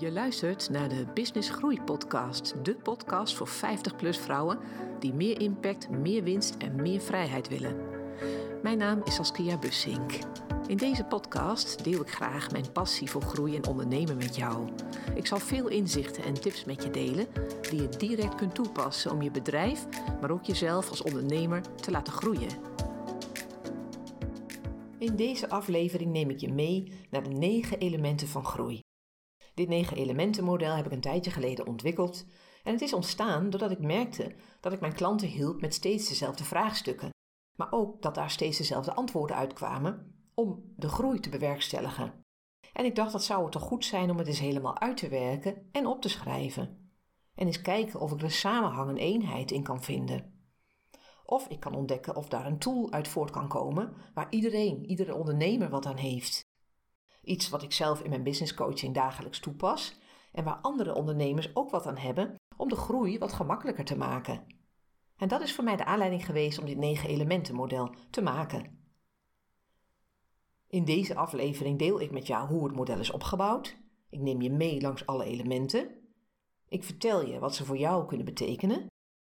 Je luistert naar de Business Groei Podcast, de podcast voor 50-plus vrouwen die meer impact, meer winst en meer vrijheid willen. Mijn naam is Saskia Bussink. In deze podcast deel ik graag mijn passie voor groei en ondernemen met jou. Ik zal veel inzichten en tips met je delen die je direct kunt toepassen om je bedrijf, maar ook jezelf als ondernemer te laten groeien. In deze aflevering neem ik je mee naar de negen elementen van groei. Dit negen elementen model heb ik een tijdje geleden ontwikkeld en het is ontstaan doordat ik merkte dat ik mijn klanten hielp met steeds dezelfde vraagstukken, maar ook dat daar steeds dezelfde antwoorden uitkwamen om de groei te bewerkstelligen. En ik dacht dat zou het toch goed zijn om het eens helemaal uit te werken en op te schrijven. En eens kijken of ik er samenhang en eenheid in kan vinden. Of ik kan ontdekken of daar een tool uit voort kan komen waar iedereen, iedere ondernemer wat aan heeft. Iets wat ik zelf in mijn business coaching dagelijks toepas en waar andere ondernemers ook wat aan hebben om de groei wat gemakkelijker te maken. En dat is voor mij de aanleiding geweest om dit negen elementen model te maken. In deze aflevering deel ik met jou hoe het model is opgebouwd. Ik neem je mee langs alle elementen. Ik vertel je wat ze voor jou kunnen betekenen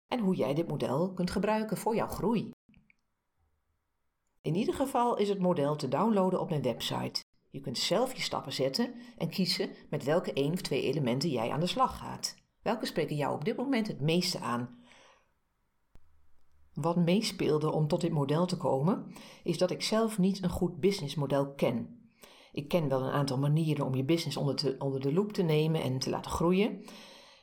en hoe jij dit model kunt gebruiken voor jouw groei. In ieder geval is het model te downloaden op mijn website. Je kunt zelf je stappen zetten en kiezen met welke één of twee elementen jij aan de slag gaat. Welke spreken jou op dit moment het meeste aan? Wat meespeelde om tot dit model te komen, is dat ik zelf niet een goed businessmodel ken. Ik ken wel een aantal manieren om je business onder, onder de loep te nemen en te laten groeien.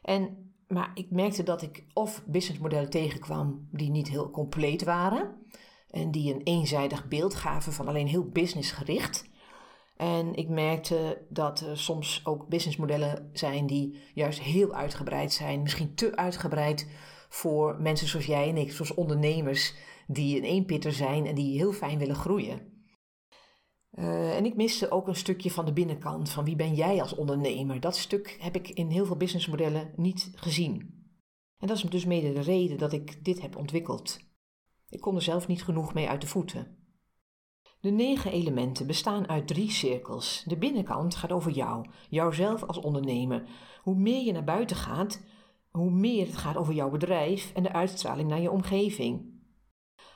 En, maar ik merkte dat ik of businessmodellen tegenkwam die niet heel compleet waren en die een eenzijdig beeld gaven van alleen heel businessgericht. En ik merkte dat er soms ook businessmodellen zijn die juist heel uitgebreid zijn, misschien te uitgebreid voor mensen zoals jij en ik, zoals ondernemers die een eenpitter zijn en die heel fijn willen groeien. Uh, en ik miste ook een stukje van de binnenkant, van wie ben jij als ondernemer. Dat stuk heb ik in heel veel businessmodellen niet gezien. En dat is dus mede de reden dat ik dit heb ontwikkeld. Ik kon er zelf niet genoeg mee uit de voeten. De negen elementen bestaan uit drie cirkels. De binnenkant gaat over jou, jouzelf als ondernemer. Hoe meer je naar buiten gaat, hoe meer het gaat over jouw bedrijf en de uitstraling naar je omgeving.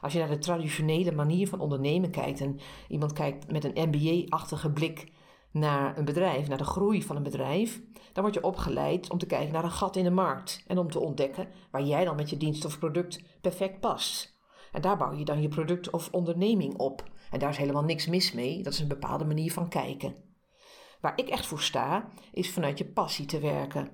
Als je naar de traditionele manier van ondernemen kijkt en iemand kijkt met een MBA-achtige blik naar een bedrijf, naar de groei van een bedrijf, dan word je opgeleid om te kijken naar een gat in de markt en om te ontdekken waar jij dan met je dienst of product perfect past. En daar bouw je dan je product of onderneming op. En daar is helemaal niks mis mee. Dat is een bepaalde manier van kijken. Waar ik echt voor sta, is vanuit je passie te werken.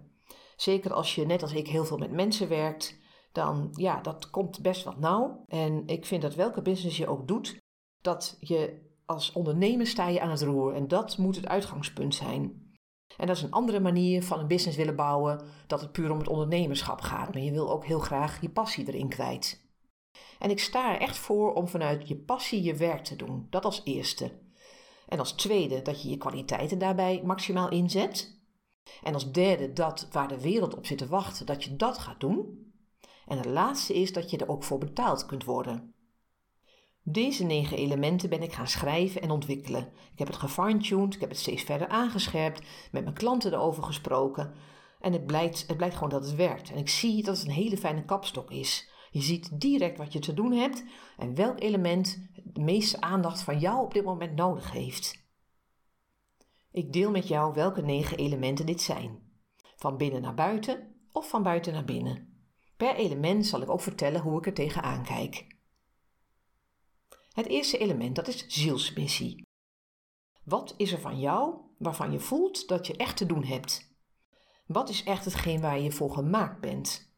Zeker als je net als ik heel veel met mensen werkt, dan ja, dat komt best wat nauw. En ik vind dat welke business je ook doet, dat je als ondernemer sta je aan het roer. En dat moet het uitgangspunt zijn. En dat is een andere manier van een business willen bouwen, dat het puur om het ondernemerschap gaat. Maar je wil ook heel graag je passie erin kwijt. En ik sta er echt voor om vanuit je passie je werk te doen. Dat als eerste. En als tweede dat je je kwaliteiten daarbij maximaal inzet. En als derde dat waar de wereld op zit te wachten, dat je dat gaat doen. En het laatste is dat je er ook voor betaald kunt worden. Deze negen elementen ben ik gaan schrijven en ontwikkelen. Ik heb het gefine-tuned, ik heb het steeds verder aangescherpt, met mijn klanten erover gesproken. En het blijkt, het blijkt gewoon dat het werkt. En ik zie dat het een hele fijne kapstok is. Je ziet direct wat je te doen hebt en welk element de meeste aandacht van jou op dit moment nodig heeft. Ik deel met jou welke negen elementen dit zijn. Van binnen naar buiten of van buiten naar binnen. Per element zal ik ook vertellen hoe ik er tegenaan kijk. Het eerste element dat is zielsmissie. Wat is er van jou waarvan je voelt dat je echt te doen hebt? Wat is echt hetgeen waar je voor gemaakt bent?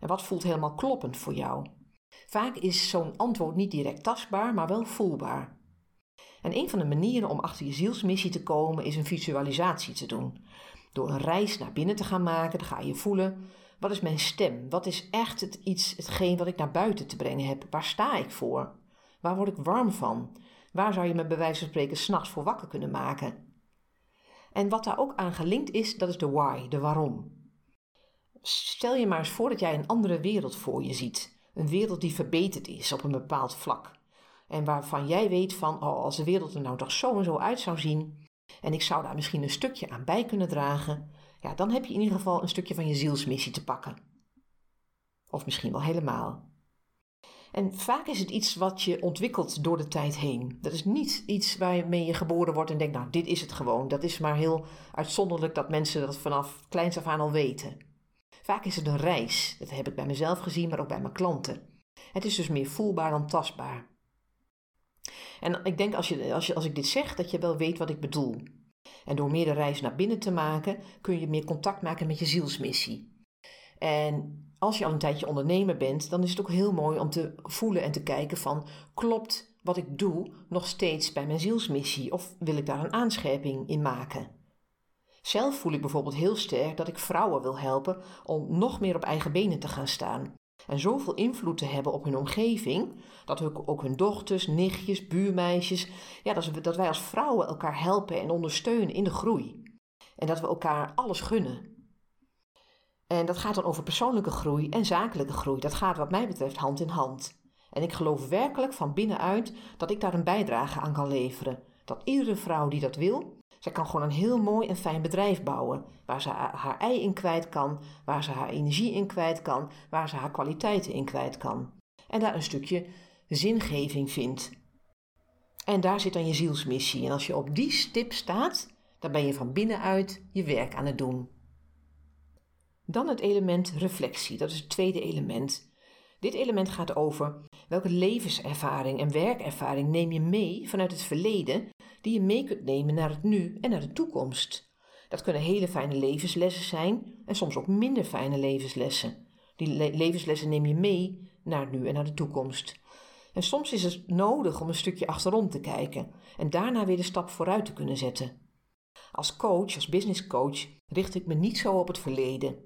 En wat voelt helemaal kloppend voor jou? Vaak is zo'n antwoord niet direct tastbaar, maar wel voelbaar. En een van de manieren om achter je zielsmissie te komen is een visualisatie te doen. Door een reis naar binnen te gaan maken, dan ga je voelen: wat is mijn stem? Wat is echt het iets, hetgeen wat ik naar buiten te brengen heb? Waar sta ik voor? Waar word ik warm van? Waar zou je me bij wijze van spreken s'nachts voor wakker kunnen maken? En wat daar ook aan gelinkt is, dat is de why, de waarom. Stel je maar eens voor dat jij een andere wereld voor je ziet. Een wereld die verbeterd is op een bepaald vlak. En waarvan jij weet van, oh, als de wereld er nou toch zo en zo uit zou zien. En ik zou daar misschien een stukje aan bij kunnen dragen. ja, dan heb je in ieder geval een stukje van je zielsmissie te pakken. Of misschien wel helemaal. En vaak is het iets wat je ontwikkelt door de tijd heen. Dat is niet iets waarmee je geboren wordt en denkt, nou, dit is het gewoon. Dat is maar heel uitzonderlijk dat mensen dat vanaf kleins af aan al weten. Vaak is het een reis. Dat heb ik bij mezelf gezien, maar ook bij mijn klanten. Het is dus meer voelbaar dan tastbaar. En ik denk als, je, als, je, als ik dit zeg, dat je wel weet wat ik bedoel. En door meer de reis naar binnen te maken, kun je meer contact maken met je zielsmissie. En als je al een tijdje ondernemer bent, dan is het ook heel mooi om te voelen en te kijken van klopt wat ik doe nog steeds bij mijn zielsmissie of wil ik daar een aanscherping in maken? Zelf voel ik bijvoorbeeld heel sterk dat ik vrouwen wil helpen om nog meer op eigen benen te gaan staan. En zoveel invloed te hebben op hun omgeving, dat ook hun dochters, nichtjes, buurmeisjes, ja, dat wij als vrouwen elkaar helpen en ondersteunen in de groei. En dat we elkaar alles gunnen. En dat gaat dan over persoonlijke groei en zakelijke groei. Dat gaat wat mij betreft hand in hand. En ik geloof werkelijk van binnenuit dat ik daar een bijdrage aan kan leveren. Dat iedere vrouw die dat wil, zij kan gewoon een heel mooi en fijn bedrijf bouwen. Waar ze haar ei in kwijt kan, waar ze haar energie in kwijt kan, waar ze haar kwaliteiten in kwijt kan. En daar een stukje zingeving vindt. En daar zit dan je zielsmissie. En als je op die stip staat, dan ben je van binnenuit je werk aan het doen. Dan het element reflectie, dat is het tweede element. Dit element gaat over welke levenservaring en werkervaring neem je mee vanuit het verleden die je mee kunt nemen naar het nu en naar de toekomst. Dat kunnen hele fijne levenslessen zijn en soms ook minder fijne levenslessen. Die levenslessen neem je mee naar het nu en naar de toekomst. En soms is het nodig om een stukje achterom te kijken en daarna weer de stap vooruit te kunnen zetten. Als coach, als business coach, richt ik me niet zo op het verleden.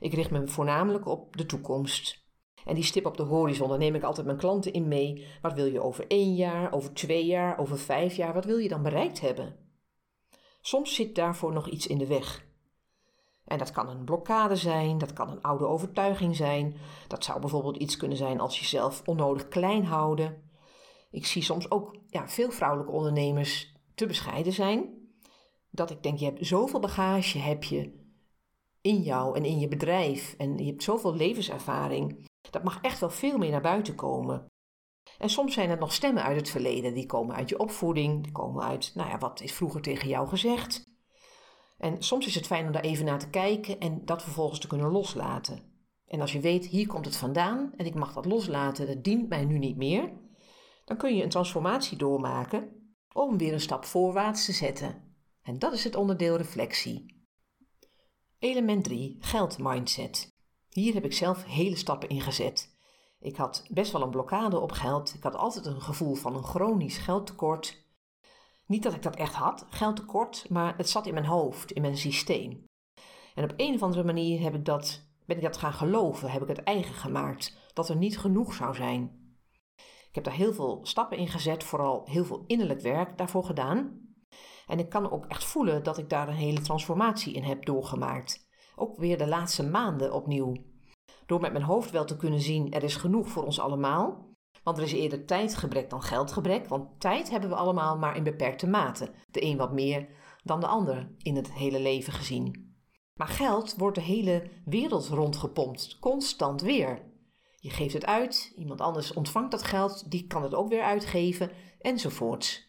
Ik richt me voornamelijk op de toekomst. En die stip op de horizon, daar neem ik altijd mijn klanten in mee. Wat wil je over één jaar, over twee jaar, over vijf jaar? Wat wil je dan bereikt hebben? Soms zit daarvoor nog iets in de weg. En dat kan een blokkade zijn, dat kan een oude overtuiging zijn. Dat zou bijvoorbeeld iets kunnen zijn als jezelf onnodig klein houden. Ik zie soms ook ja, veel vrouwelijke ondernemers te bescheiden zijn. Dat ik denk, je hebt zoveel bagage, heb je in jou en in je bedrijf. En je hebt zoveel levenservaring. Dat mag echt wel veel meer naar buiten komen. En soms zijn er nog stemmen uit het verleden. Die komen uit je opvoeding, die komen uit, nou ja, wat is vroeger tegen jou gezegd. En soms is het fijn om daar even naar te kijken en dat vervolgens te kunnen loslaten. En als je weet, hier komt het vandaan en ik mag dat loslaten, dat dient mij nu niet meer, dan kun je een transformatie doormaken om weer een stap voorwaarts te zetten. En dat is het onderdeel reflectie. Element 3, geldmindset. Hier heb ik zelf hele stappen in gezet. Ik had best wel een blokkade op geld. Ik had altijd een gevoel van een chronisch geldtekort. Niet dat ik dat echt had, geldtekort, maar het zat in mijn hoofd, in mijn systeem. En op een of andere manier heb ik dat, ben ik dat gaan geloven, heb ik het eigen gemaakt, dat er niet genoeg zou zijn. Ik heb daar heel veel stappen in gezet, vooral heel veel innerlijk werk daarvoor gedaan. En ik kan ook echt voelen dat ik daar een hele transformatie in heb doorgemaakt. Ook weer de laatste maanden opnieuw. Door met mijn hoofd wel te kunnen zien, er is genoeg voor ons allemaal. Want er is eerder tijdgebrek dan geldgebrek, want tijd hebben we allemaal maar in beperkte mate. De een wat meer dan de ander in het hele leven gezien. Maar geld wordt de hele wereld rondgepompt, constant weer. Je geeft het uit, iemand anders ontvangt dat geld, die kan het ook weer uitgeven, enzovoorts.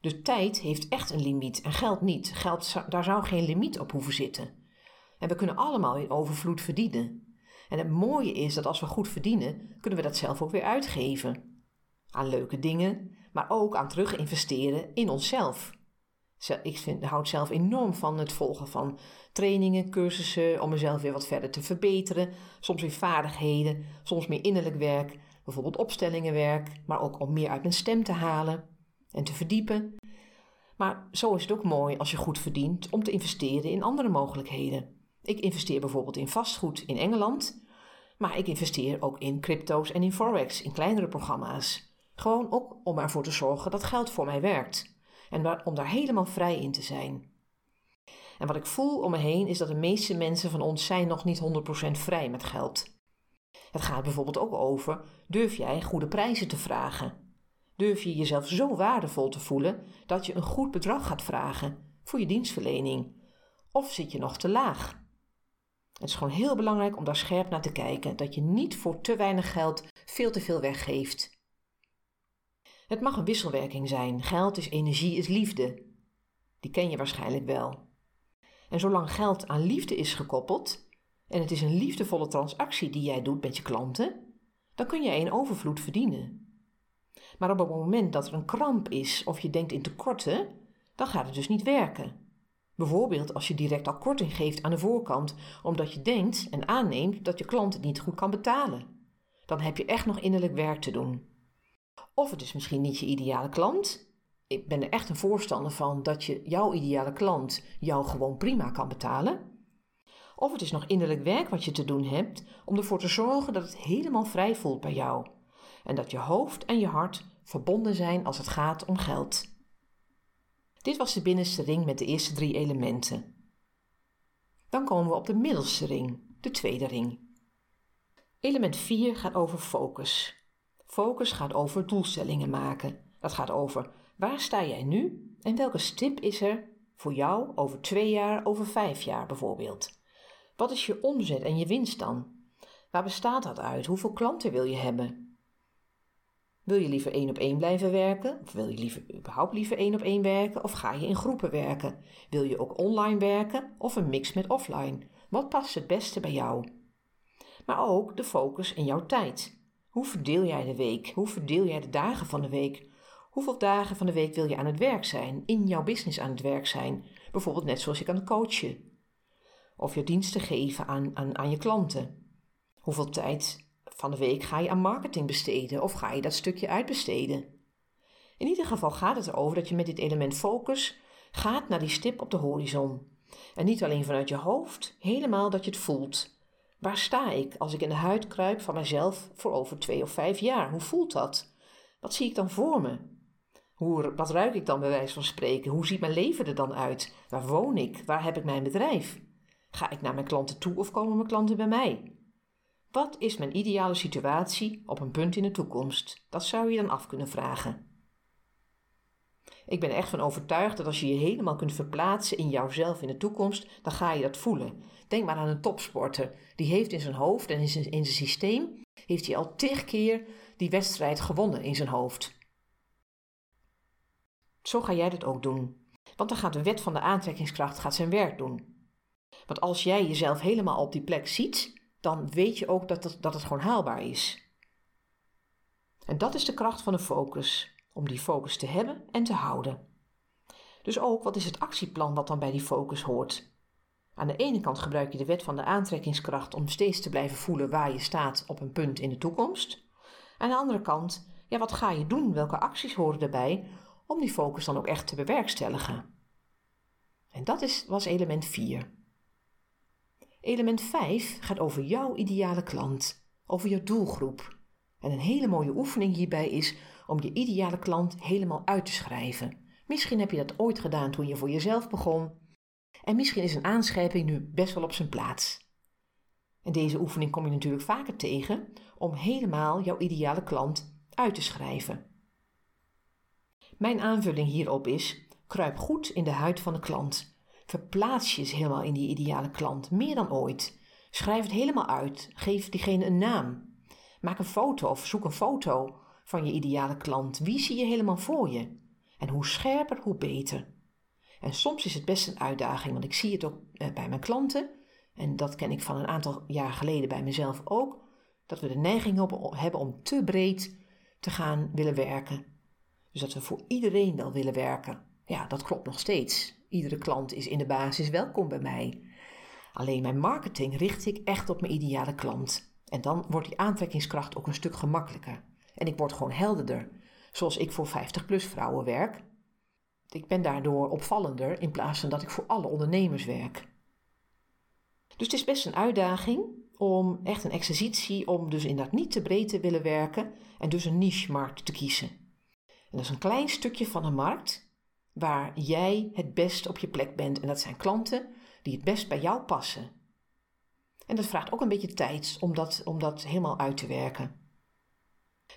Dus tijd heeft echt een limiet en geld niet. Geld, daar zou geen limiet op hoeven zitten. En we kunnen allemaal in overvloed verdienen. En het mooie is dat als we goed verdienen, kunnen we dat zelf ook weer uitgeven. Aan leuke dingen, maar ook aan terug investeren in onszelf. Ik vind, houd zelf enorm van het volgen van trainingen, cursussen, om mezelf weer wat verder te verbeteren. Soms weer vaardigheden, soms meer innerlijk werk, bijvoorbeeld opstellingenwerk, maar ook om meer uit mijn stem te halen en te verdiepen. Maar zo is het ook mooi als je goed verdient om te investeren in andere mogelijkheden. Ik investeer bijvoorbeeld in vastgoed in Engeland, maar ik investeer ook in crypto's en in forex, in kleinere programma's. Gewoon ook om ervoor te zorgen dat geld voor mij werkt en om daar helemaal vrij in te zijn. En wat ik voel om me heen is dat de meeste mensen van ons zijn nog niet 100% vrij met geld. Het gaat bijvoorbeeld ook over: durf jij goede prijzen te vragen? durf je jezelf zo waardevol te voelen dat je een goed bedrag gaat vragen voor je dienstverlening. Of zit je nog te laag? Het is gewoon heel belangrijk om daar scherp naar te kijken, dat je niet voor te weinig geld veel te veel weggeeft. Het mag een wisselwerking zijn. Geld is energie, is liefde. Die ken je waarschijnlijk wel. En zolang geld aan liefde is gekoppeld, en het is een liefdevolle transactie die jij doet met je klanten, dan kun je in overvloed verdienen. Maar op het moment dat er een kramp is of je denkt in tekorten, dan gaat het dus niet werken. Bijvoorbeeld als je direct al korting geeft aan de voorkant, omdat je denkt en aanneemt dat je klant het niet goed kan betalen. Dan heb je echt nog innerlijk werk te doen. Of het is misschien niet je ideale klant. Ik ben er echt een voorstander van dat je jouw ideale klant jou gewoon prima kan betalen. Of het is nog innerlijk werk wat je te doen hebt om ervoor te zorgen dat het helemaal vrij voelt bij jou. En dat je hoofd en je hart verbonden zijn als het gaat om geld. Dit was de binnenste ring met de eerste drie elementen. Dan komen we op de middelste ring, de tweede ring. Element 4 gaat over focus. Focus gaat over doelstellingen maken. Dat gaat over waar sta jij nu en welke stip is er voor jou over twee jaar, over vijf jaar bijvoorbeeld. Wat is je omzet en je winst dan? Waar bestaat dat uit? Hoeveel klanten wil je hebben? Wil je liever één op één blijven werken? Of wil je liever überhaupt liever één op één werken? Of ga je in groepen werken? Wil je ook online werken of een mix met offline? Wat past het beste bij jou? Maar ook de focus in jouw tijd. Hoe verdeel jij de week? Hoe verdeel jij de dagen van de week? Hoeveel dagen van de week wil je aan het werk zijn? In jouw business aan het werk zijn? Bijvoorbeeld net zoals aan het coachen. Of je diensten geven aan, aan, aan je klanten. Hoeveel tijd van de week ga je aan marketing besteden of ga je dat stukje uitbesteden? In ieder geval gaat het erover dat je met dit element focus gaat naar die stip op de horizon. En niet alleen vanuit je hoofd, helemaal dat je het voelt. Waar sta ik als ik in de huid kruip van mezelf voor over twee of vijf jaar? Hoe voelt dat? Wat zie ik dan voor me? Hoe, wat ruik ik dan bij wijze van spreken? Hoe ziet mijn leven er dan uit? Waar woon ik? Waar heb ik mijn bedrijf? Ga ik naar mijn klanten toe of komen mijn klanten bij mij? Wat is mijn ideale situatie op een punt in de toekomst? Dat zou je dan af kunnen vragen. Ik ben echt van overtuigd dat als je je helemaal kunt verplaatsen in jouzelf in de toekomst, dan ga je dat voelen. Denk maar aan een topsporter. Die heeft in zijn hoofd en in zijn, in zijn systeem, heeft hij al tig keer die wedstrijd gewonnen in zijn hoofd. Zo ga jij dat ook doen. Want dan gaat de wet van de aantrekkingskracht gaat zijn werk doen. Want als jij jezelf helemaal op die plek ziet, dan weet je ook dat het, dat het gewoon haalbaar is. En dat is de kracht van de focus om die focus te hebben en te houden. Dus ook wat is het actieplan wat dan bij die focus hoort? Aan de ene kant gebruik je de wet van de aantrekkingskracht om steeds te blijven voelen waar je staat op een punt in de toekomst. Aan de andere kant, ja, wat ga je doen? Welke acties horen erbij om die focus dan ook echt te bewerkstelligen? En dat is, was element 4. Element 5 gaat over jouw ideale klant, over je doelgroep. En een hele mooie oefening hierbij is om je ideale klant helemaal uit te schrijven. Misschien heb je dat ooit gedaan toen je voor jezelf begon. En misschien is een aanschrijving nu best wel op zijn plaats. En deze oefening kom je natuurlijk vaker tegen om helemaal jouw ideale klant uit te schrijven. Mijn aanvulling hierop is: kruip goed in de huid van de klant. Verplaats je eens helemaal in die ideale klant, meer dan ooit. Schrijf het helemaal uit. Geef diegene een naam. Maak een foto of zoek een foto van je ideale klant. Wie zie je helemaal voor je? En hoe scherper, hoe beter. En soms is het best een uitdaging, want ik zie het ook eh, bij mijn klanten. En dat ken ik van een aantal jaar geleden bij mezelf ook. Dat we de neiging hebben om te breed te gaan willen werken. Dus dat we voor iedereen wel willen werken. Ja, dat klopt nog steeds. Iedere klant is in de basis welkom bij mij. Alleen mijn marketing richt ik echt op mijn ideale klant. En dan wordt die aantrekkingskracht ook een stuk gemakkelijker. En ik word gewoon helderder, zoals ik voor 50-plus vrouwen werk. Ik ben daardoor opvallender in plaats van dat ik voor alle ondernemers werk. Dus het is best een uitdaging om echt een exercitie, om dus inderdaad niet te breed te willen werken en dus een niche-markt te kiezen. En dat is een klein stukje van een markt waar jij het best op je plek bent. En dat zijn klanten die het best bij jou passen. En dat vraagt ook een beetje tijd om dat, om dat helemaal uit te werken.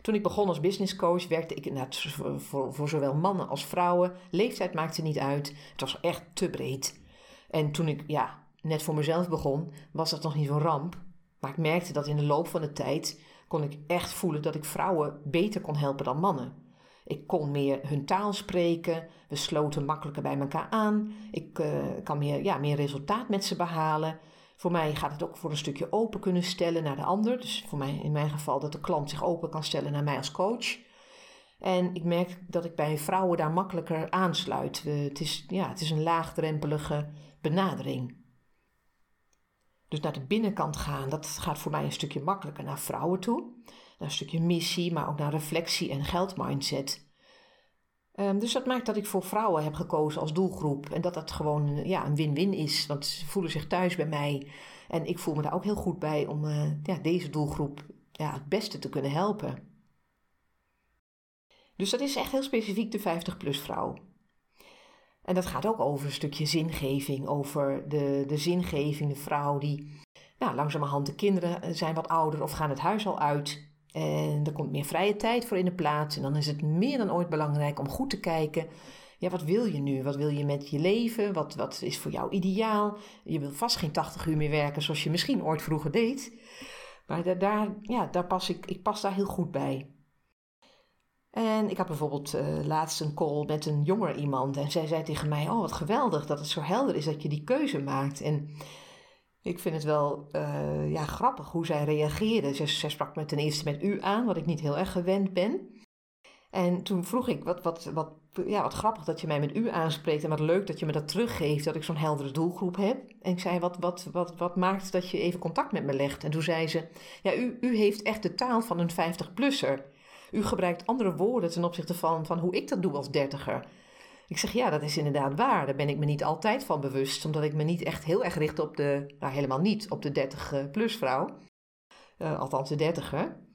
Toen ik begon als businesscoach werkte ik voor, voor zowel mannen als vrouwen. Leeftijd maakte niet uit. Het was echt te breed. En toen ik ja, net voor mezelf begon, was dat nog niet zo'n ramp. Maar ik merkte dat in de loop van de tijd kon ik echt voelen dat ik vrouwen beter kon helpen dan mannen. Ik kon meer hun taal spreken, we sloten makkelijker bij elkaar aan, ik uh, kan meer, ja, meer resultaat met ze behalen. Voor mij gaat het ook voor een stukje open kunnen stellen naar de ander. Dus voor mij, in mijn geval, dat de klant zich open kan stellen naar mij als coach. En ik merk dat ik bij vrouwen daar makkelijker aansluit. het, is, ja, het is een laagdrempelige benadering. Dus naar de binnenkant gaan, dat gaat voor mij een stukje makkelijker naar vrouwen toe. Naar een stukje missie, maar ook naar reflectie en geldmindset. Um, dus dat maakt dat ik voor vrouwen heb gekozen als doelgroep. En dat dat gewoon ja, een win-win is. Want ze voelen zich thuis bij mij. En ik voel me daar ook heel goed bij om uh, ja, deze doelgroep ja, het beste te kunnen helpen. Dus dat is echt heel specifiek de 50-plus vrouw. En dat gaat ook over een stukje zingeving, over de, de zingeving, de vrouw die nou, langzamerhand de kinderen zijn wat ouder of gaan het huis al uit. En er komt meer vrije tijd voor in de plaats. En dan is het meer dan ooit belangrijk om goed te kijken. Ja, wat wil je nu? Wat wil je met je leven? Wat, wat is voor jou ideaal? Je wil vast geen 80 uur meer werken zoals je misschien ooit vroeger deed. Maar daar, daar, ja, daar pas ik, ik pas daar heel goed bij. En ik had bijvoorbeeld uh, laatst een call met een jonger iemand. En zij zei tegen mij: Oh, wat geweldig dat het zo helder is dat je die keuze maakt. En ik vind het wel uh, ja, grappig hoe zij reageerde. Zij, zij, sprak me ten eerste met u aan, wat ik niet heel erg gewend ben. En toen vroeg ik: wat, wat, wat, ja, wat grappig dat je mij met u aanspreekt. En wat leuk dat je me dat teruggeeft, dat ik zo'n heldere doelgroep heb. En ik zei: wat, wat, wat, wat maakt dat je even contact met me legt? En toen zei ze: Ja, u, u heeft echt de taal van een 50-plusser. U gebruikt andere woorden ten opzichte van, van hoe ik dat doe als dertiger. Ik zeg ja, dat is inderdaad waar. Daar ben ik me niet altijd van bewust, omdat ik me niet echt heel erg richt op de, nou helemaal niet, op de 30-plus vrouw. Uh, althans de dertiger.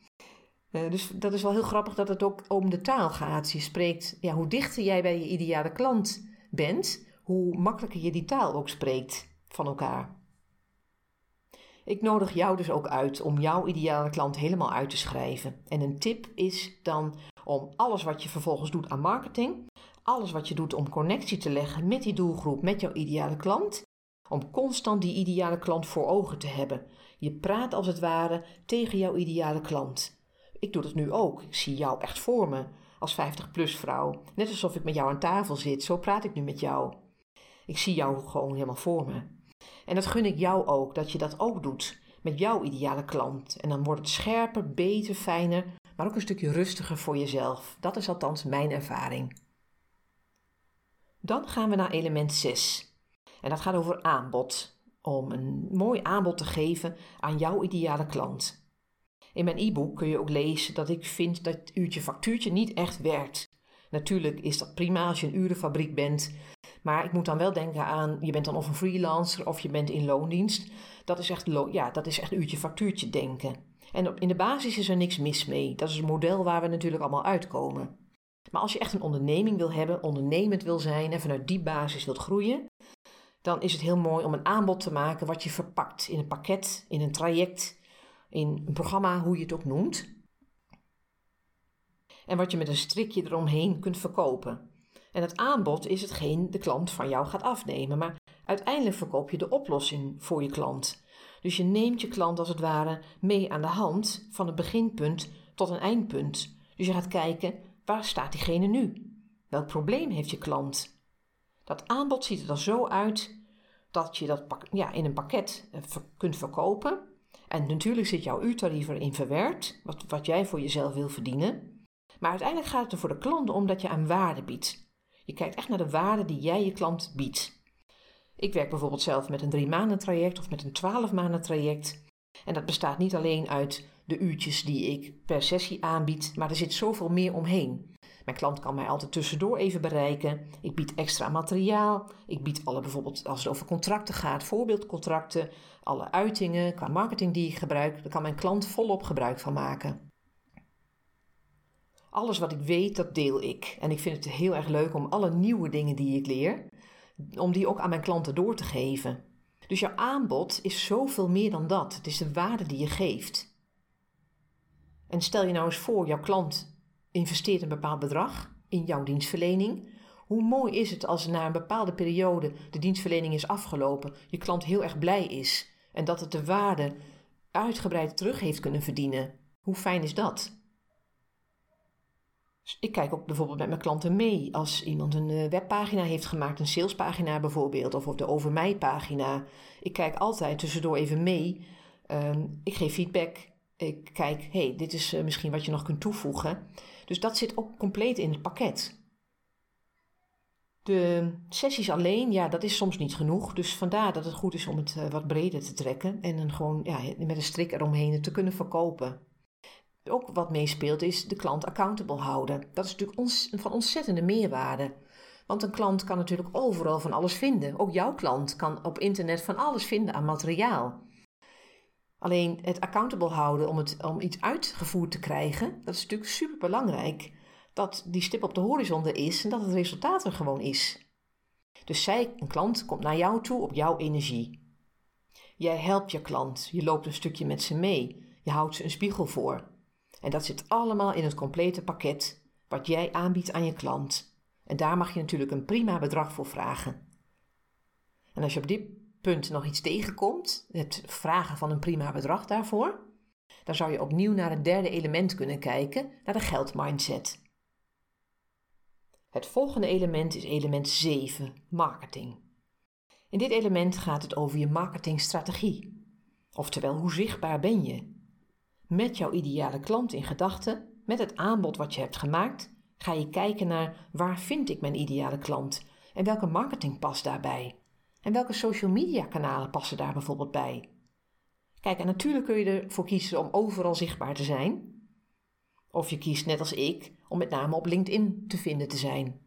Uh, dus dat is wel heel grappig dat het ook om de taal gaat. Je spreekt, ja, hoe dichter jij bij je ideale klant bent, hoe makkelijker je die taal ook spreekt van elkaar. Ik nodig jou dus ook uit om jouw ideale klant helemaal uit te schrijven. En een tip is dan om alles wat je vervolgens doet aan marketing, alles wat je doet om connectie te leggen met die doelgroep, met jouw ideale klant, om constant die ideale klant voor ogen te hebben. Je praat als het ware tegen jouw ideale klant. Ik doe dat nu ook. Ik zie jou echt voor me als 50-plus vrouw. Net alsof ik met jou aan tafel zit. Zo praat ik nu met jou. Ik zie jou gewoon helemaal voor me. En dat gun ik jou ook, dat je dat ook doet met jouw ideale klant. En dan wordt het scherper, beter, fijner, maar ook een stukje rustiger voor jezelf. Dat is althans mijn ervaring. Dan gaan we naar element 6. En dat gaat over aanbod. Om een mooi aanbod te geven aan jouw ideale klant. In mijn e-book kun je ook lezen dat ik vind dat uurtje factuurtje niet echt werkt. Natuurlijk is dat prima als je een urenfabriek bent, maar ik moet dan wel denken aan, je bent dan of een freelancer of je bent in loondienst. Dat is echt, ja, dat is echt uurtje factuurtje denken. En in de basis is er niks mis mee. Dat is een model waar we natuurlijk allemaal uitkomen. Maar als je echt een onderneming wil hebben, ondernemend wil zijn en vanuit die basis wilt groeien, dan is het heel mooi om een aanbod te maken wat je verpakt in een pakket, in een traject, in een programma, hoe je het ook noemt. En wat je met een strikje eromheen kunt verkopen. En het aanbod is hetgeen de klant van jou gaat afnemen. Maar uiteindelijk verkoop je de oplossing voor je klant. Dus je neemt je klant als het ware mee aan de hand van het beginpunt tot een eindpunt. Dus je gaat kijken, waar staat diegene nu? Welk probleem heeft je klant? Dat aanbod ziet er dan zo uit dat je dat ja, in een pakket eh, kunt verkopen. En natuurlijk zit jouw uurtarief erin verwerkt, wat, wat jij voor jezelf wil verdienen. Maar uiteindelijk gaat het er voor de klant om dat je aan waarde biedt. Je kijkt echt naar de waarde die jij je klant biedt. Ik werk bijvoorbeeld zelf met een drie maanden traject of met een twaalf maanden traject. En dat bestaat niet alleen uit de uurtjes die ik per sessie aanbied, maar er zit zoveel meer omheen. Mijn klant kan mij altijd tussendoor even bereiken. Ik bied extra materiaal. Ik bied alle bijvoorbeeld als het over contracten gaat, voorbeeldcontracten, alle uitingen qua marketing die ik gebruik. Daar kan mijn klant volop gebruik van maken. Alles wat ik weet, dat deel ik. En ik vind het heel erg leuk om alle nieuwe dingen die ik leer, om die ook aan mijn klanten door te geven. Dus jouw aanbod is zoveel meer dan dat. Het is de waarde die je geeft. En stel je nou eens voor, jouw klant investeert een bepaald bedrag in jouw dienstverlening. Hoe mooi is het als na een bepaalde periode de dienstverlening is afgelopen, je klant heel erg blij is en dat het de waarde uitgebreid terug heeft kunnen verdienen? Hoe fijn is dat? Dus ik kijk ook bijvoorbeeld met mijn klanten mee als iemand een eh, webpagina heeft gemaakt, een salespagina bijvoorbeeld, of op de Over Mij pagina. Ik kijk altijd tussendoor even mee. Ehm, ik geef feedback. Ik kijk, hey, dit is eh, misschien wat je nog kunt toevoegen. Dus dat zit ook compleet in het pakket. De sessies alleen, ja, dat is soms niet genoeg. Dus vandaar dat het goed is om het eh, wat breder te trekken en dan gewoon ja, met een strik eromheen te kunnen verkopen. Ook wat meespeelt is de klant accountable houden. Dat is natuurlijk ons, van ontzettende meerwaarde. Want een klant kan natuurlijk overal van alles vinden. Ook jouw klant kan op internet van alles vinden aan materiaal. Alleen het accountable houden om, het, om iets uitgevoerd te krijgen, dat is natuurlijk super belangrijk. Dat die stip op de horizon er is en dat het resultaat er gewoon is. Dus zij, een klant, komt naar jou toe op jouw energie. Jij helpt je klant, je loopt een stukje met ze mee, je houdt ze een spiegel voor. En dat zit allemaal in het complete pakket wat jij aanbiedt aan je klant. En daar mag je natuurlijk een prima bedrag voor vragen. En als je op dit punt nog iets tegenkomt, het vragen van een prima bedrag daarvoor, dan zou je opnieuw naar het derde element kunnen kijken, naar de geldmindset. Het volgende element is element 7, marketing. In dit element gaat het over je marketingstrategie. Oftewel, hoe zichtbaar ben je? Met jouw ideale klant in gedachten, met het aanbod wat je hebt gemaakt, ga je kijken naar waar vind ik mijn ideale klant en welke marketing past daarbij. En welke social media kanalen passen daar bijvoorbeeld bij? Kijk, en natuurlijk kun je ervoor kiezen om overal zichtbaar te zijn. Of je kiest net als ik om met name op LinkedIn te vinden te zijn.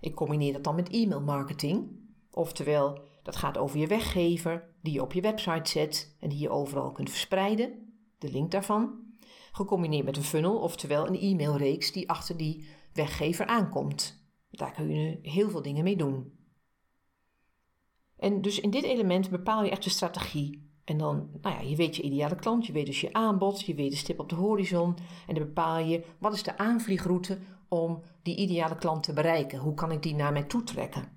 Ik combineer dat dan met e-mail marketing. Oftewel, dat gaat over je weggever die je op je website zet en die je overal kunt verspreiden de link daarvan, gecombineerd met een funnel, oftewel een e-mailreeks die achter die weggever aankomt. Daar kun je heel veel dingen mee doen. En dus in dit element bepaal je echt de strategie. En dan, nou ja, je weet je ideale klant, je weet dus je aanbod, je weet de stip op de horizon. En dan bepaal je wat is de aanvliegroute om die ideale klant te bereiken. Hoe kan ik die naar mij toe trekken?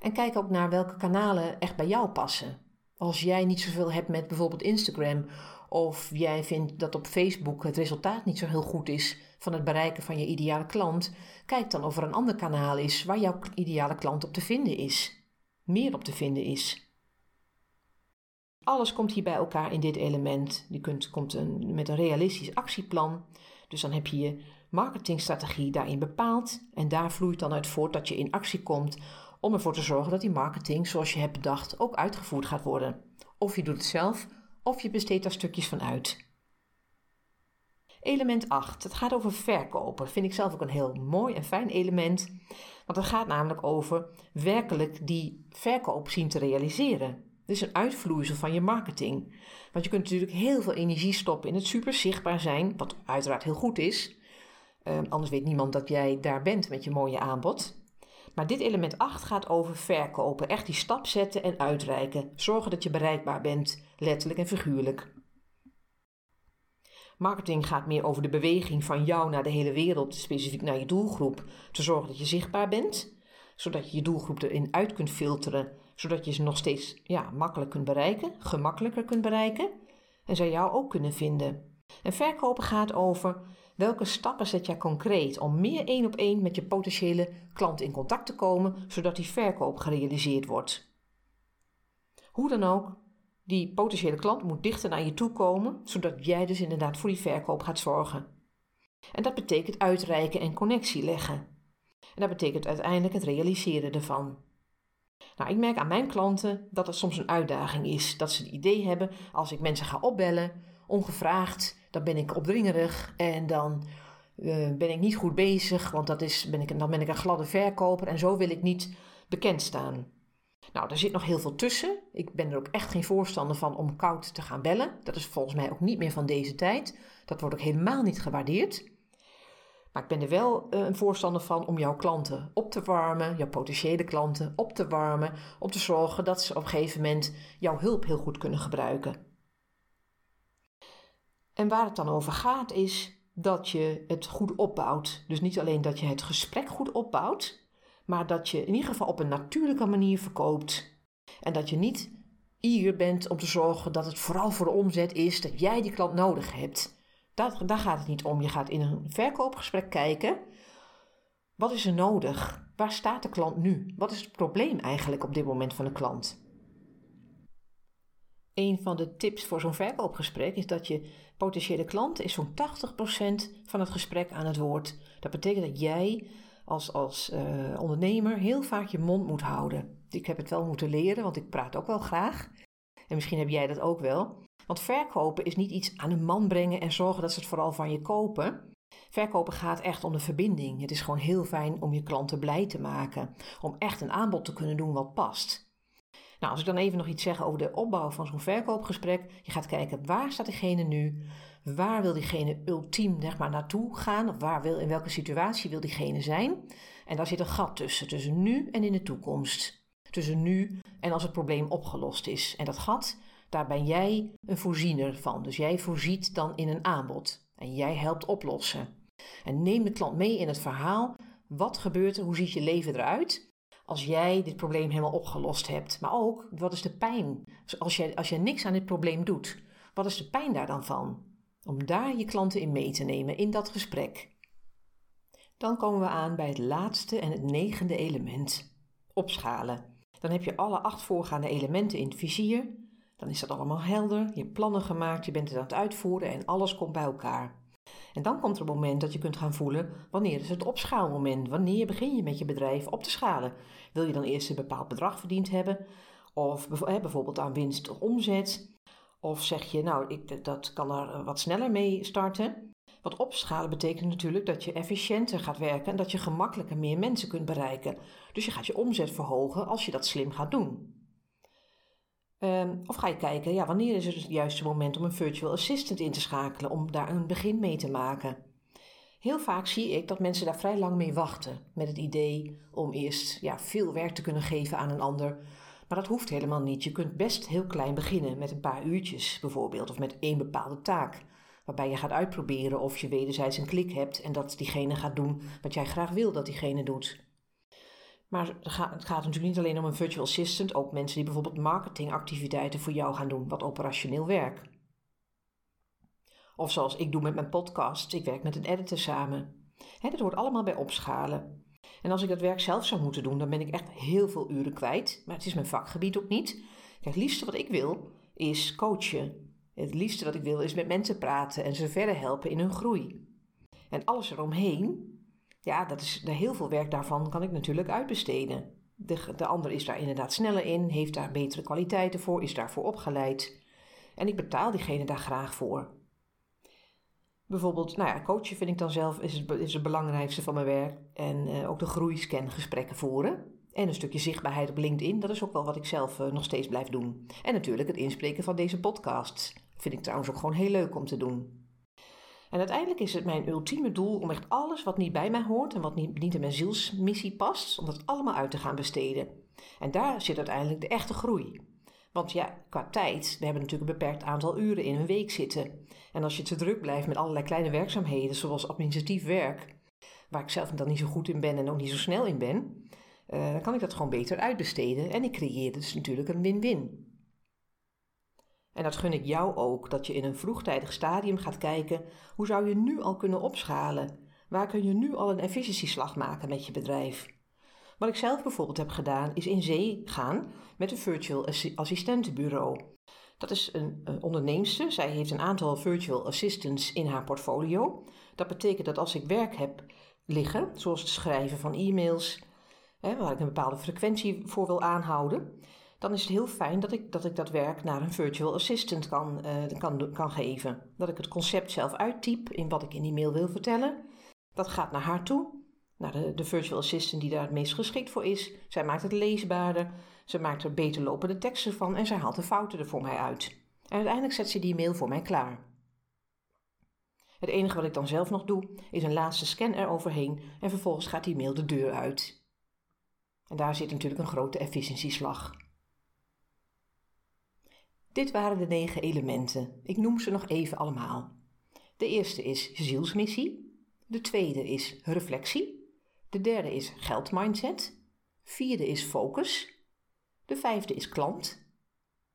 En kijk ook naar welke kanalen echt bij jou passen. Als jij niet zoveel hebt met bijvoorbeeld Instagram, of jij vindt dat op Facebook het resultaat niet zo heel goed is van het bereiken van je ideale klant, kijk dan of er een ander kanaal is waar jouw ideale klant op te vinden is. Meer op te vinden is. Alles komt hier bij elkaar in dit element. Je kunt, komt met een realistisch actieplan. Dus dan heb je je marketingstrategie daarin bepaald. En daar vloeit dan uit voort dat je in actie komt om ervoor te zorgen dat die marketing zoals je hebt bedacht ook uitgevoerd gaat worden. Of je doet het zelf, of je besteedt daar stukjes van uit. Element 8. Het gaat over verkopen. Vind ik zelf ook een heel mooi en fijn element. Want het gaat namelijk over werkelijk die verkoop zien te realiseren. Dit is een uitvloeisel van je marketing. Want je kunt natuurlijk heel veel energie stoppen in het super zichtbaar zijn, wat uiteraard heel goed is. Uh, anders weet niemand dat jij daar bent met je mooie aanbod. Maar dit element 8 gaat over verkopen. Echt die stap zetten en uitreiken. Zorgen dat je bereikbaar bent, letterlijk en figuurlijk. Marketing gaat meer over de beweging van jou naar de hele wereld, specifiek naar je doelgroep. Te zorgen dat je zichtbaar bent, zodat je je doelgroep erin uit kunt filteren, zodat je ze nog steeds ja, makkelijk kunt bereiken, gemakkelijker kunt bereiken en zij jou ook kunnen vinden. En verkopen gaat over Welke stappen zet jij concreet om meer één op één met je potentiële klant in contact te komen, zodat die verkoop gerealiseerd wordt? Hoe dan ook, die potentiële klant moet dichter naar je toe komen, zodat jij dus inderdaad voor die verkoop gaat zorgen. En dat betekent uitreiken en connectie leggen. En dat betekent uiteindelijk het realiseren ervan. Nou, ik merk aan mijn klanten dat het soms een uitdaging is. Dat ze het idee hebben, als ik mensen ga opbellen, ongevraagd, dan ben ik opdringerig en dan uh, ben ik niet goed bezig, want dat is, ben ik, dan ben ik een gladde verkoper en zo wil ik niet bekend staan. Nou, daar zit nog heel veel tussen. Ik ben er ook echt geen voorstander van om koud te gaan bellen. Dat is volgens mij ook niet meer van deze tijd. Dat wordt ook helemaal niet gewaardeerd. Maar ik ben er wel uh, een voorstander van om jouw klanten op te warmen, jouw potentiële klanten op te warmen, om te zorgen dat ze op een gegeven moment jouw hulp heel goed kunnen gebruiken. En waar het dan over gaat is dat je het goed opbouwt. Dus niet alleen dat je het gesprek goed opbouwt, maar dat je in ieder geval op een natuurlijke manier verkoopt. En dat je niet eager bent om te zorgen dat het vooral voor de omzet is, dat jij die klant nodig hebt. Dat, daar gaat het niet om. Je gaat in een verkoopgesprek kijken. Wat is er nodig? Waar staat de klant nu? Wat is het probleem eigenlijk op dit moment van de klant? Een van de tips voor zo'n verkoopgesprek is dat je potentiële klant is zo'n 80% van het gesprek aan het woord. Dat betekent dat jij als, als uh, ondernemer heel vaak je mond moet houden. Ik heb het wel moeten leren, want ik praat ook wel graag. En misschien heb jij dat ook wel. Want verkopen is niet iets aan een man brengen en zorgen dat ze het vooral van je kopen. Verkopen gaat echt om de verbinding. Het is gewoon heel fijn om je klanten blij te maken. Om echt een aanbod te kunnen doen wat past. Nou, als ik dan even nog iets zeg over de opbouw van zo'n verkoopgesprek. Je gaat kijken waar staat diegene nu? Waar wil diegene ultiem zeg maar, naartoe gaan? Of waar wil, in welke situatie wil diegene zijn? En daar zit een gat tussen, tussen nu en in de toekomst. Tussen nu en als het probleem opgelost is. En dat gat, daar ben jij een voorziener van. Dus jij voorziet dan in een aanbod. En jij helpt oplossen. En neem de klant mee in het verhaal. Wat gebeurt er? Hoe ziet je leven eruit? als jij dit probleem helemaal opgelost hebt. Maar ook, wat is de pijn? Als je, als je niks aan dit probleem doet, wat is de pijn daar dan van? Om daar je klanten in mee te nemen in dat gesprek. Dan komen we aan bij het laatste en het negende element: opschalen. Dan heb je alle acht voorgaande elementen in het vizier. Dan is dat allemaal helder, je hebt plannen gemaakt, je bent het aan het uitvoeren en alles komt bij elkaar. En dan komt er een moment dat je kunt gaan voelen wanneer is het opschaalmoment, wanneer begin je met je bedrijf op te schalen. Wil je dan eerst een bepaald bedrag verdiend hebben, of bijvoorbeeld aan winst of omzet, of zeg je nou ik, dat kan er wat sneller mee starten. Wat opschalen betekent natuurlijk dat je efficiënter gaat werken en dat je gemakkelijker meer mensen kunt bereiken. Dus je gaat je omzet verhogen als je dat slim gaat doen. Um, of ga je kijken, ja, wanneer is het het juiste moment om een virtual assistant in te schakelen, om daar een begin mee te maken? Heel vaak zie ik dat mensen daar vrij lang mee wachten, met het idee om eerst ja, veel werk te kunnen geven aan een ander. Maar dat hoeft helemaal niet. Je kunt best heel klein beginnen, met een paar uurtjes bijvoorbeeld, of met één bepaalde taak. Waarbij je gaat uitproberen of je wederzijds een klik hebt en dat diegene gaat doen wat jij graag wil dat diegene doet. Maar het gaat, natuurlijk niet alleen om een virtual assistant, ook mensen die bijvoorbeeld marketingactiviteiten voor jou gaan doen, wat operationeel werk. Of zoals ik doe met mijn podcast, ik werk met een editor samen. Dat hoort allemaal bij opschalen. En als ik dat werk zelf zou moeten doen, dan ben ik echt heel veel uren kwijt. Maar het is mijn vakgebied ook niet. Kijk, het liefste wat ik wil is coachen. Het liefste wat ik wil is met mensen praten en ze verder helpen in hun groei. En alles eromheen, ja, dat is, heel veel werk daarvan kan ik natuurlijk uitbesteden. De, de ander is daar inderdaad sneller in, heeft daar betere kwaliteiten voor, is daarvoor opgeleid. En ik betaal diegene daar graag voor. Bijvoorbeeld, nou ja, coachen vind ik dan zelf is het, is het belangrijkste van mijn werk. En uh, ook de groeiscan gesprekken voeren. En een stukje zichtbaarheid op LinkedIn, dat is ook wel wat ik zelf uh, nog steeds blijf doen. En natuurlijk het inspreken van deze podcasts. Vind ik trouwens ook gewoon heel leuk om te doen. En uiteindelijk is het mijn ultieme doel om echt alles wat niet bij mij hoort en wat niet, niet in mijn zielsmissie past, om dat allemaal uit te gaan besteden. En daar zit uiteindelijk de echte groei. Want ja, qua tijd, we hebben natuurlijk een beperkt aantal uren in een week zitten. En als je te druk blijft met allerlei kleine werkzaamheden, zoals administratief werk, waar ik zelf dan niet zo goed in ben en ook niet zo snel in ben, uh, dan kan ik dat gewoon beter uitbesteden. En ik creëer dus natuurlijk een win-win. En dat gun ik jou ook, dat je in een vroegtijdig stadium gaat kijken hoe zou je nu al kunnen opschalen? Waar kun je nu al een efficiëntieslag maken met je bedrijf? Wat ik zelf bijvoorbeeld heb gedaan, is in zee gaan met een virtual assistentenbureau. Dat is een, een onderneemster. Zij heeft een aantal virtual assistants in haar portfolio. Dat betekent dat als ik werk heb liggen, zoals het schrijven van e-mails, hè, waar ik een bepaalde frequentie voor wil aanhouden, dan is het heel fijn dat ik dat, ik dat werk naar een virtual assistant kan, uh, kan, kan geven. Dat ik het concept zelf uittyp in wat ik in die mail wil vertellen. Dat gaat naar haar toe, de, de virtual assistant die daar het meest geschikt voor is. Zij maakt het leesbaarder, ze maakt er beter lopende teksten van en zij haalt de fouten er voor mij uit. En uiteindelijk zet ze die mail voor mij klaar. Het enige wat ik dan zelf nog doe, is een laatste scan eroverheen en vervolgens gaat die mail de deur uit. En daar zit natuurlijk een grote efficiëntieslag. Dit waren de negen elementen. Ik noem ze nog even allemaal. De eerste is zielsmissie. De tweede is reflectie. De derde is geldmindset. Vierde is focus. De vijfde is klant.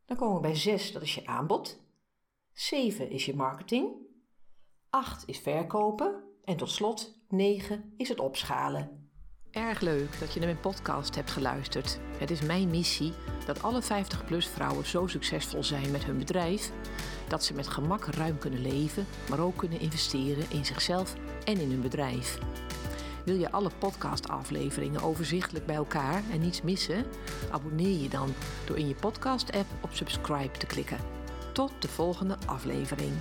Dan komen we bij zes, dat is je aanbod. Zeven is je marketing. Acht is verkopen. En tot slot, negen is het opschalen. Erg leuk dat je naar mijn podcast hebt geluisterd. Het is mijn missie dat alle 50-plus vrouwen zo succesvol zijn met hun bedrijf dat ze met gemak ruim kunnen leven, maar ook kunnen investeren in zichzelf en in hun bedrijf. Wil je alle podcastafleveringen overzichtelijk bij elkaar en niets missen? Abonneer je dan door in je podcast-app op subscribe te klikken. Tot de volgende aflevering.